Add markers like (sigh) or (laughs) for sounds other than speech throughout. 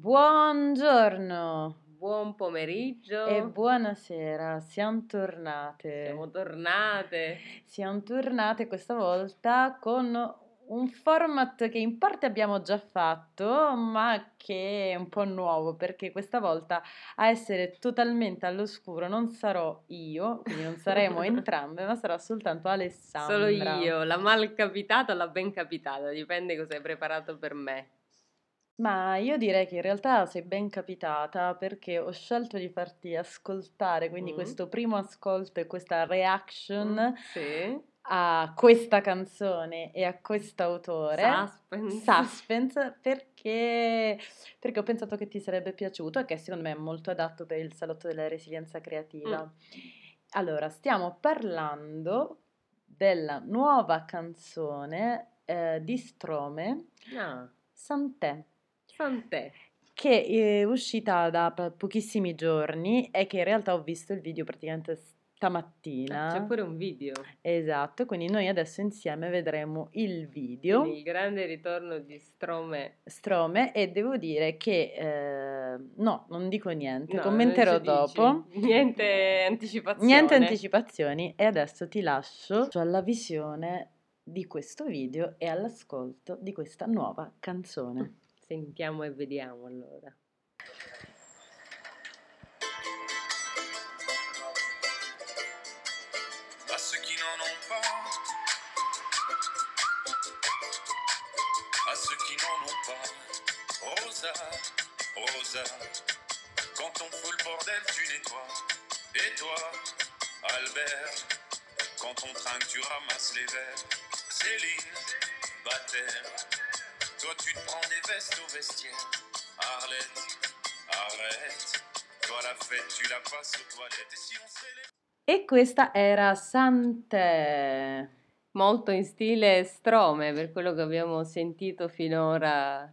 Buongiorno Buon pomeriggio. e buonasera, siamo tornate. Siamo tornate. Siamo tornate questa volta con un format che in parte abbiamo già fatto, ma che è un po' nuovo perché questa volta a essere totalmente all'oscuro non sarò io, quindi non saremo (laughs) entrambe, ma sarà soltanto Alessandra. Solo io, la mal capitata o la ben capitata, dipende cosa hai preparato per me. Ma io direi che in realtà sei ben capitata perché ho scelto di farti ascoltare, quindi Mm. questo primo ascolto e questa reaction Mm, Sì. a questa canzone e a quest'autore. Suspense. Suspense perché, perché ho pensato che ti sarebbe piaciuto e che secondo me è molto adatto per il salotto della resilienza creativa. Mm. Allora, stiamo parlando della nuova canzone eh, di Strome, Ah, Sant'è Sant'è. che è uscita da po- pochissimi giorni e che in realtà ho visto il video praticamente stamattina. C'è pure un video. Esatto, quindi noi adesso insieme vedremo il video Quindi il grande ritorno di Strome. Strome e devo dire che eh, no, non dico niente, No, commenterò ci dici. dopo. Niente anticipazione. Niente anticipazioni e adesso ti lascio alla visione di questo video e all'ascolto di questa nuova canzone. Sentiamo e vediamo allora. à ceux qui n'en ont pas, à ceux qui n'en ont pas. Rosa, Rosa, quand on fout le bordel, tu nettoies. Et toi, Albert, quand on trinque, tu ramasses les verres. Céline, Bataire, toi tu te prends des vestes au vestiaire. Arlette, arrête, toi la fête, tu la passes aux toilettes. Et si on célèbre E questa era Sant'è. Molto in stile Strome, per quello che abbiamo sentito finora.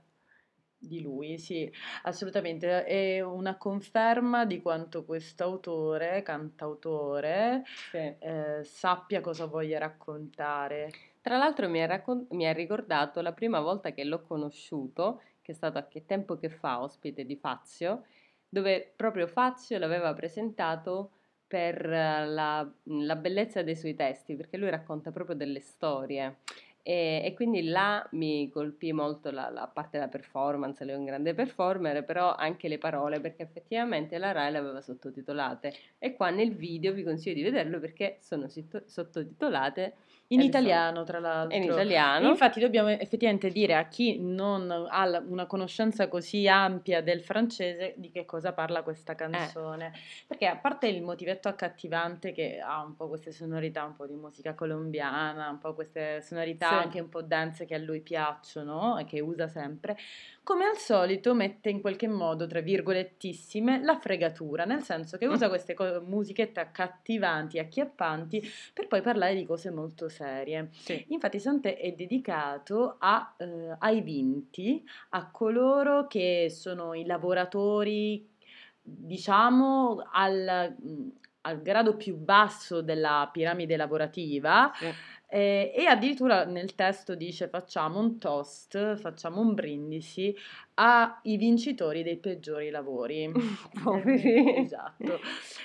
Di lui, sì, assolutamente. È una conferma di quanto questo autore, cantautore, Sì. eh, sappia cosa voglia raccontare. Tra l'altro mi ha, raccon- mi ha ricordato la prima volta che l'ho conosciuto, che è stato a che tempo che fa ospite di Fazio, dove proprio Fazio l'aveva presentato per eh, la, la bellezza dei suoi testi, perché lui racconta proprio delle storie. E, e quindi là mi colpì molto la, la parte della performance, lui è un grande performer, però anche le parole, perché effettivamente la Rai le aveva sottotitolate. E qua nel video vi consiglio di vederlo perché sono sitto- sottotitolate In Eh, italiano, tra l'altro. in italiano. infatti dobbiamo effettivamente dire a chi non ha una conoscenza così ampia del francese di che cosa parla questa canzone. Perché a parte il motivetto accattivante che ha un po' queste sonorità, un po' di musica colombiana, un po' queste sonorità Sì. anche un po' dense che a lui piacciono e che usa sempre, come al solito mette in qualche modo, tra virgolettissime, la fregatura, nel senso che Mm. usa queste co- musichette accattivanti, acchiappanti, per poi parlare di cose molto serie. Sì. Infatti Sante è dedicato a, eh, ai vinti, a coloro che sono i lavoratori, diciamo, al, mh, al grado più basso della piramide lavorativa. Sì. Eh, e addirittura nel testo dice facciamo un toast, facciamo un brindisi ai vincitori dei peggiori lavori. (laughs) Poveri. Esatto.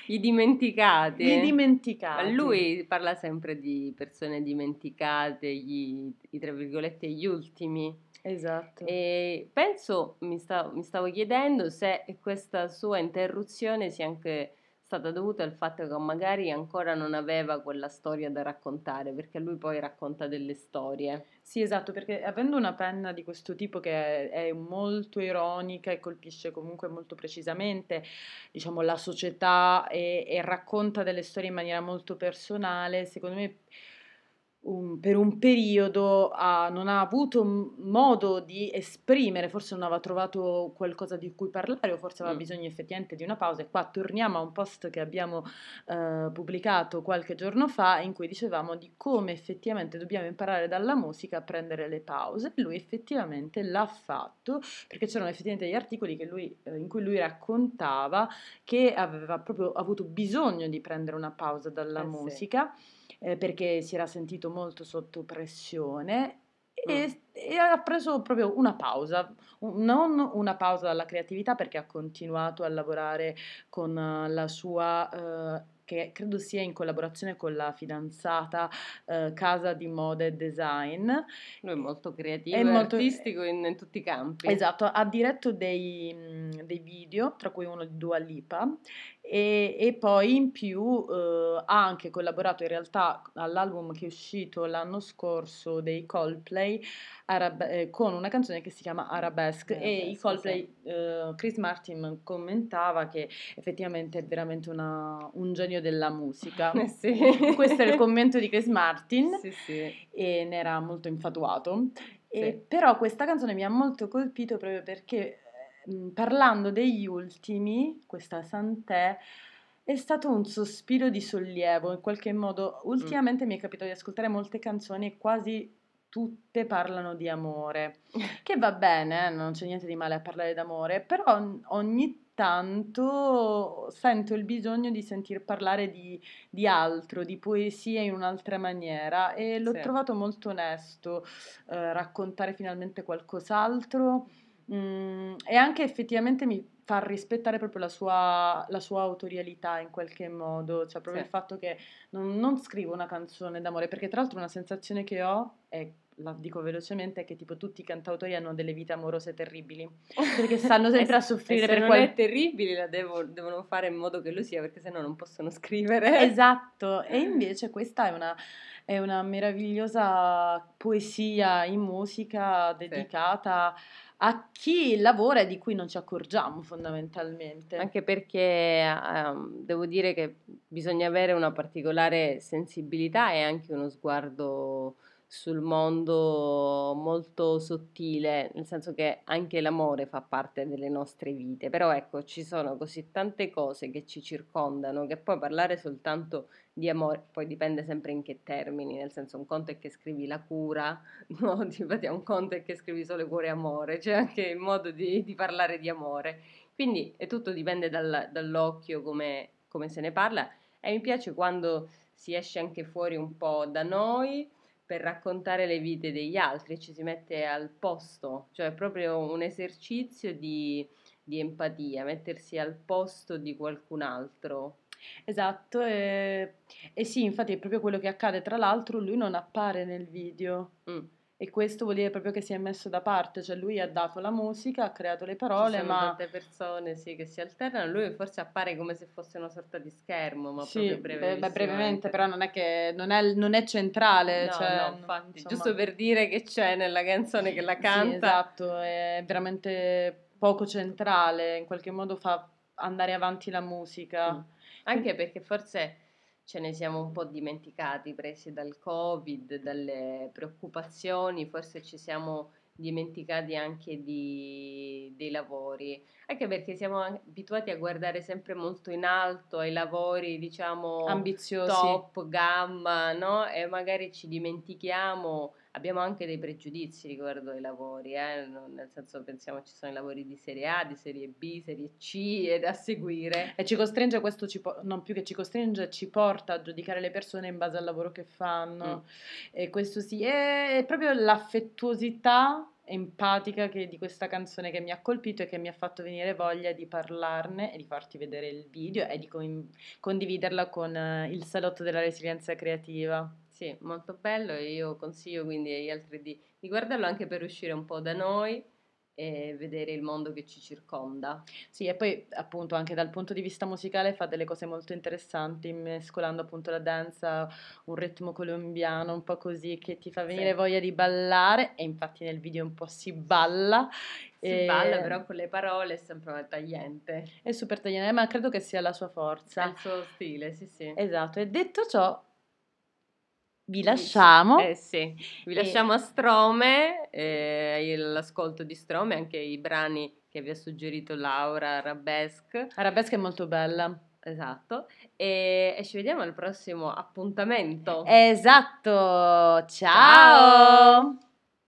I dimenticati. I Ma dimenticati. lui parla sempre di persone dimenticate, gli, i tra virgolette gli ultimi. Esatto. E penso, mi, sta- mi stavo chiedendo se questa sua interruzione sia anche stata dovuta al fatto che magari ancora non aveva quella storia da raccontare, perché lui poi racconta delle storie. Sì, esatto, perché avendo una penna di questo tipo che è, molto ironica e colpisce comunque molto precisamente, diciamo, la società e, e racconta delle storie in maniera molto personale, secondo me un- per un periodo ha- non ha avuto modo di esprimere, forse non aveva trovato qualcosa di cui parlare o forse aveva Mm. bisogno effettivamente di una pausa. E qua torniamo a un post che abbiamo eh, pubblicato qualche giorno fa in cui dicevamo di come effettivamente dobbiamo imparare dalla musica a prendere le pause. Lui effettivamente l'ha fatto perché c'erano effettivamente degli articoli lui, eh, in cui lui raccontava che aveva proprio avuto bisogno di prendere una pausa dalla Eh sì. musica eh, perché si era sentito molto sotto pressione e, e ha preso proprio una pausa, non una pausa dalla creatività perché ha continuato a lavorare con la sua eh, che credo sia in collaborazione con la fidanzata eh, casa di moda e design. Lui è molto creativo È e molto- artistico in, in tutti i campi. Esatto, ha diretto dei, dei video, tra cui uno di Dua Lipa, e, e poi in più eh, ha anche collaborato in realtà all'album che è uscito l'anno scorso dei Coldplay Arab- eh, con una canzone che si chiama Arabesque e i Arabesque, Coldplay, eh, Chris Martin commentava che effettivamente è veramente una- un genio della musica. (laughs) Sì. Questo è il commento di Chris Martin Sì, sì. e ne era molto infatuato. E Sì. Però questa canzone mi ha molto colpito proprio perché mh, parlando degli ultimi, questa Sant'è, è stato un sospiro di sollievo. In qualche modo, ultimamente mi è capitato di ascoltare molte canzoni e quasi tutte parlano di amore. (laughs) Che va bene, eh, non c'è niente di male a parlare d'amore, però ogni tanto sento il bisogno di sentir parlare di, di altro, di poesia in un'altra maniera e l'ho Sì. trovato molto onesto eh, raccontare finalmente qualcos'altro mm, e anche effettivamente mi fa rispettare proprio la sua, la sua autorialità in qualche modo, cioè proprio Sì. il fatto che non, non scrivo una canzone d'amore, perché tra l'altro una sensazione che ho è la dico velocemente, è che tipo tutti i cantautori hanno delle vite amorose terribili, perché stanno (laughs) sempre E a soffrire per non qual- è terribile, la devo- devono fare in modo che lo sia, perché sennò non possono scrivere. Esatto, e invece questa è una, è una meravigliosa poesia in musica dedicata a chi lavora e di cui non ci accorgiamo fondamentalmente. Anche perché ehm, devo dire che bisogna avere una particolare sensibilità e anche uno sguardo sul mondo molto sottile, nel senso che anche l'amore fa parte delle nostre vite, però ecco, ci sono così tante cose che ci circondano che poi parlare soltanto di amore, poi dipende sempre in che termini, nel senso un conto è che scrivi la cura, (laughs) no, un conto è che scrivi solo cuore e amore, c'è anche il modo di, di parlare di amore. Quindi e tutto dipende dal- dall'occhio come, come se ne parla e mi piace quando si esce anche fuori un po' da noi per raccontare le vite degli altri, ci si mette al posto, cioè è proprio un esercizio di, di empatia, mettersi al posto di qualcun altro. Esatto, e, e sì, infatti è proprio quello che accade. Tra l'altro, lui non appare nel video Mm. E questo vuol dire proprio che si è messo da parte, cioè lui ha dato la musica, ha creato le Ci parole, sono ma tante persone sì, che si alternano, lui forse appare come se fosse una sorta di schermo, ma sì, proprio beh, brevemente. brevemente, però non è che non è, non è centrale, No, cioè, no, infatti, insomma. giusto per dire che c'è nella canzone che la Sì, canta. esatto, è veramente poco centrale, in qualche modo fa andare avanti la musica. Mm. Anche perché forse ce ne siamo un po' dimenticati, presi dal Covid, dalle preoccupazioni, forse ci siamo dimenticati anche di- dei lavori, anche perché siamo abituati a guardare sempre molto in alto ai lavori, diciamo, Ambiziosi. top, gamma, no? E magari ci dimentichiamo, abbiamo anche dei pregiudizi riguardo ai lavori, eh? Nel senso pensiamo ci sono i lavori di serie A, di serie B, serie C ed a seguire. E ci costringe, questo ci po- non più che ci costringe, ci porta a giudicare le persone in base al lavoro che fanno. E questo sì, è proprio l'affettuosità empatica che- di questa canzone che mi ha colpito e che mi ha fatto venire voglia di parlarne e di farti vedere il video e di con- condividerla con eh, il salotto della resilienza creativa. Sì, molto bello e io consiglio quindi agli altri di, di guardarlo anche per uscire un po' da noi e vedere il mondo che ci circonda. Sì, e poi appunto anche dal punto di vista musicale fa delle cose molto interessanti, mescolando appunto la danza, un ritmo colombiano, un po' così che ti fa venire Sì. voglia di ballare e infatti nel video un po' si balla. Si e- balla però con le parole è sempre tagliente. È super tagliente, ma credo che sia la sua È forza. il suo stile, sì sì. Esatto, e detto ciò, vi lasciamo. Eh sì, vi E- lasciamo a Strome, eh, l'ascolto di Strome, anche i brani che vi ha suggerito Laura Arabesque. Arabesca è molto bella. Esatto, e, e ci vediamo al prossimo appuntamento. Esatto, ciao. Ciao.